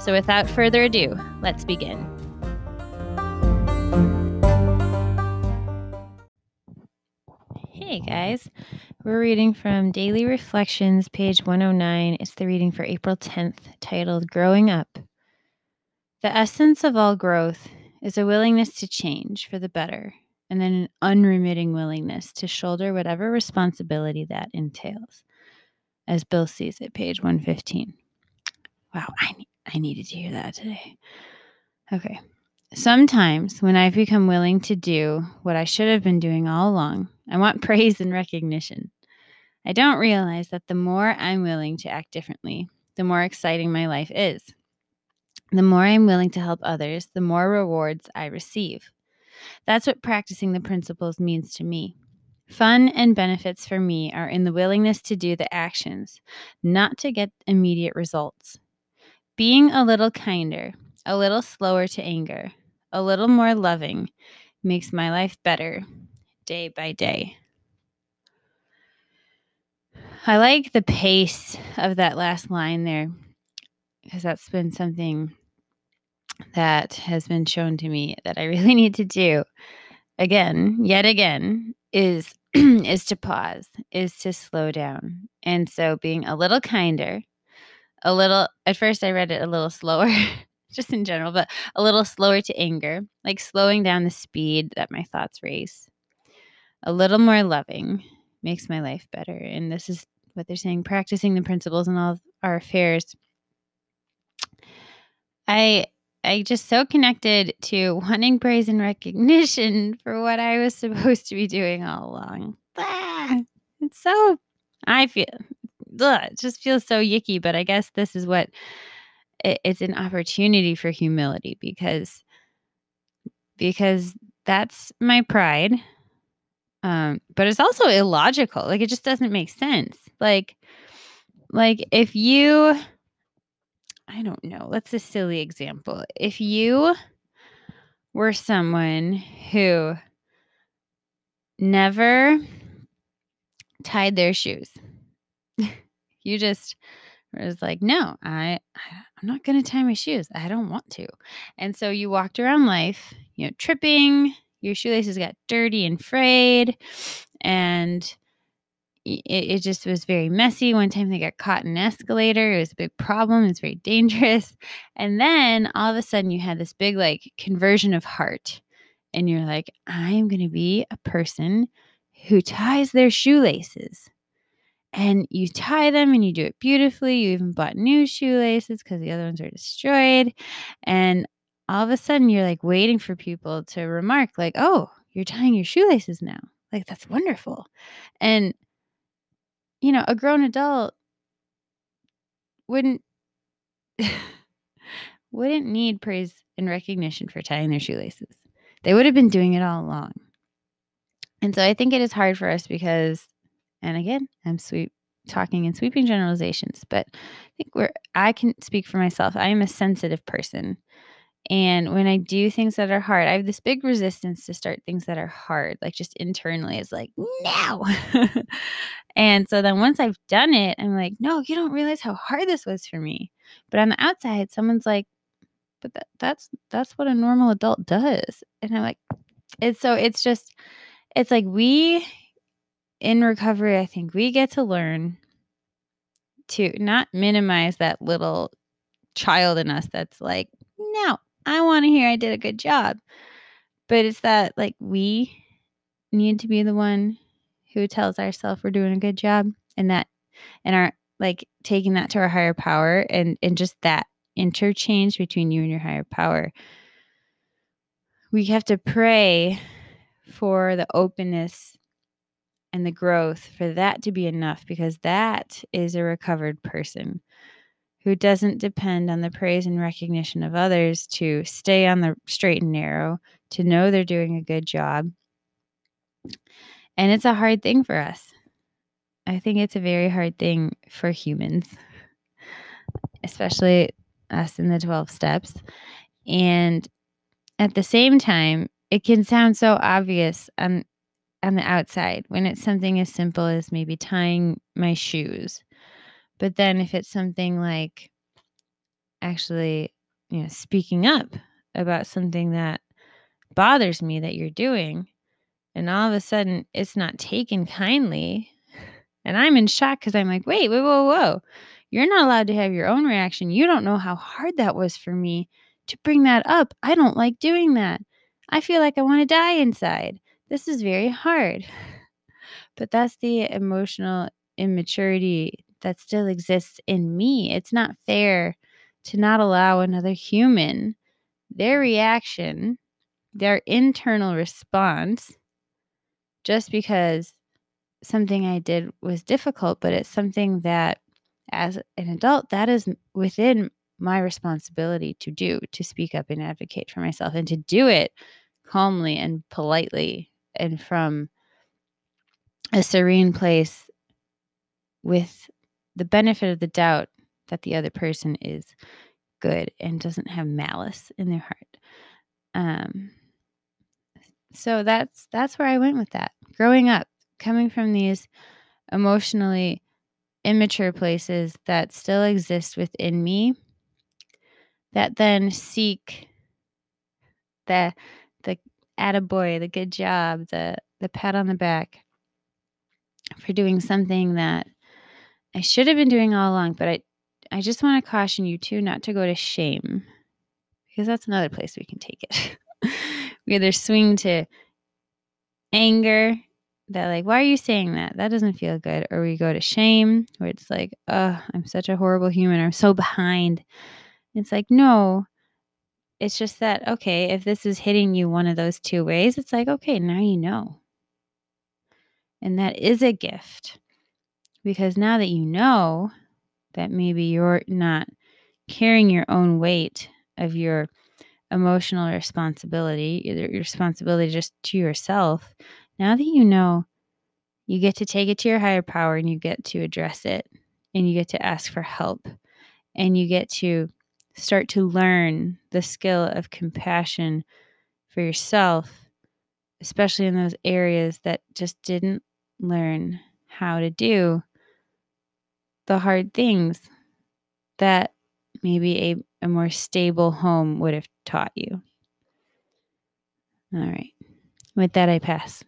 So without further ado, let's begin. Hey guys, we're reading from Daily Reflections, page 109. It's the reading for April 10th, titled Growing Up. The essence of all growth is a willingness to change for the better, and then an unremitting willingness to shoulder whatever responsibility that entails, as Bill sees it, page 115. Wow, I need I needed to hear that today. Okay. Sometimes when I've become willing to do what I should have been doing all along, I want praise and recognition. I don't realize that the more I'm willing to act differently, the more exciting my life is. The more I'm willing to help others, the more rewards I receive. That's what practicing the principles means to me. Fun and benefits for me are in the willingness to do the actions, not to get immediate results. Being a little kinder, a little slower to anger, a little more loving makes my life better day by day. I like the pace of that last line there because that's been something that has been shown to me that I really need to do again, yet again, is is to pause, is to slow down. And so being a little kinder, a little at first I read it a little slower just in general, but a little slower to anger, like slowing down the speed that my thoughts race. A little more loving makes my life better. And this is what they're saying practicing the principles in all our affairs. I I just so connected to wanting praise and recognition for what I was supposed to be doing all along. Ah, it's so I feel it just feels so yicky. But I guess this is what it, it's an opportunity for humility because because that's my pride. Um, but it's also illogical. Like it just doesn't make sense. Like like if you I don't know, let's a silly example. If you were someone who never tied their shoes you just was like, no, I, I'm not going to tie my shoes. I don't want to. And so you walked around life, you know, tripping. Your shoelaces got dirty and frayed, and it, it just was very messy. One time they got caught in an escalator. It was a big problem. It was very dangerous. And then all of a sudden you had this big like conversion of heart, and you're like, I'm going to be a person who ties their shoelaces and you tie them and you do it beautifully. You even bought new shoelaces because the other ones are destroyed. And all of a sudden, you're like waiting for people to remark, like, oh, you're tying your shoelaces now. Like, that's wonderful. And, you know, a grown adult wouldn't. wouldn't need praise and recognition for tying their shoelaces. They would have been doing it all along. And so I think it is hard for us because and again, I'm sweep talking in sweeping generalizations, but I think we're I can speak for myself. I am a sensitive person. And when I do things that are hard, I have this big resistance to start things that are hard, like just internally, it's like, no. and so then once I've done it, I'm like, no, you don't realize how hard this was for me. But on the outside, someone's like, but that, that's that's what a normal adult does. And I'm like, it's so it's just it's like we in recovery, I think we get to learn to not minimize that little child in us that's like, no, I want to hear I did a good job. But it's that like we need to be the one who tells ourselves we're doing a good job and that and our like taking that to our higher power and and just that interchange between you and your higher power we have to pray for the openness and the growth for that to be enough because that is a recovered person who doesn't depend on the praise and recognition of others to stay on the straight and narrow, to know they're doing a good job. And it's a hard thing for us. I think it's a very hard thing for humans, especially us in the 12 steps. And at the same time, it can sound so obvious on on the outside when it's something as simple as maybe tying my shoes. But then if it's something like actually, you know, speaking up about something that bothers me that you're doing, and all of a sudden it's not taken kindly, and I'm in shock because I'm like, wait, whoa, whoa, whoa. You're not allowed to have your own reaction. You don't know how hard that was for me to bring that up. I don't like doing that. I feel like I want to die inside. This is very hard. But that's the emotional immaturity that still exists in me. It's not fair to not allow another human their reaction, their internal response, just because something I did was difficult, but it's something that as an adult, that is within my responsibility to do, to speak up and advocate for myself and to do it calmly and politely and from a serene place with the benefit of the doubt that the other person is good and doesn't have malice in their heart. Um, so that's that's where I went with that. Growing up, coming from these emotionally immature places that still exist within me that then seek the the attaboy, the good job, the the pat on the back for doing something that I should have been doing all along, but I I just want to caution you too not to go to shame because that's another place we can take it. we either swing to anger that like why are you saying that that doesn't feel good or we go to shame where it's like oh i'm such a horrible human i'm so behind it's like no it's just that okay if this is hitting you one of those two ways it's like okay now you know. And that is a gift. Because now that you know that maybe you're not carrying your own weight of your emotional responsibility, your responsibility just to yourself, now that you know, you get to take it to your higher power and you get to address it and you get to ask for help and you get to start to learn the skill of compassion for yourself, especially in those areas that just didn't learn how to do the hard things that maybe a, a more stable home would have taught you. All right. With that, I pass.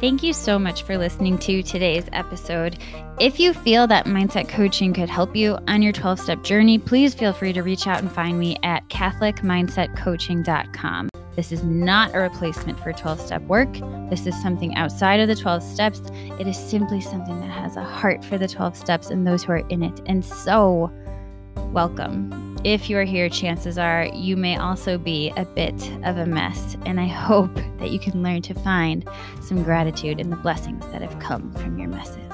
Thank you so much for listening to today's episode. If you feel that mindset coaching could help you on your 12 step journey, please feel free to reach out and find me at CatholicMindsetCoaching.com. This is not a replacement for 12 step work. This is something outside of the 12 steps. It is simply something that has a heart for the 12 steps and those who are in it. And so, welcome. If you are here, chances are you may also be a bit of a mess. And I hope that you can learn to find some gratitude in the blessings that have come from your messes.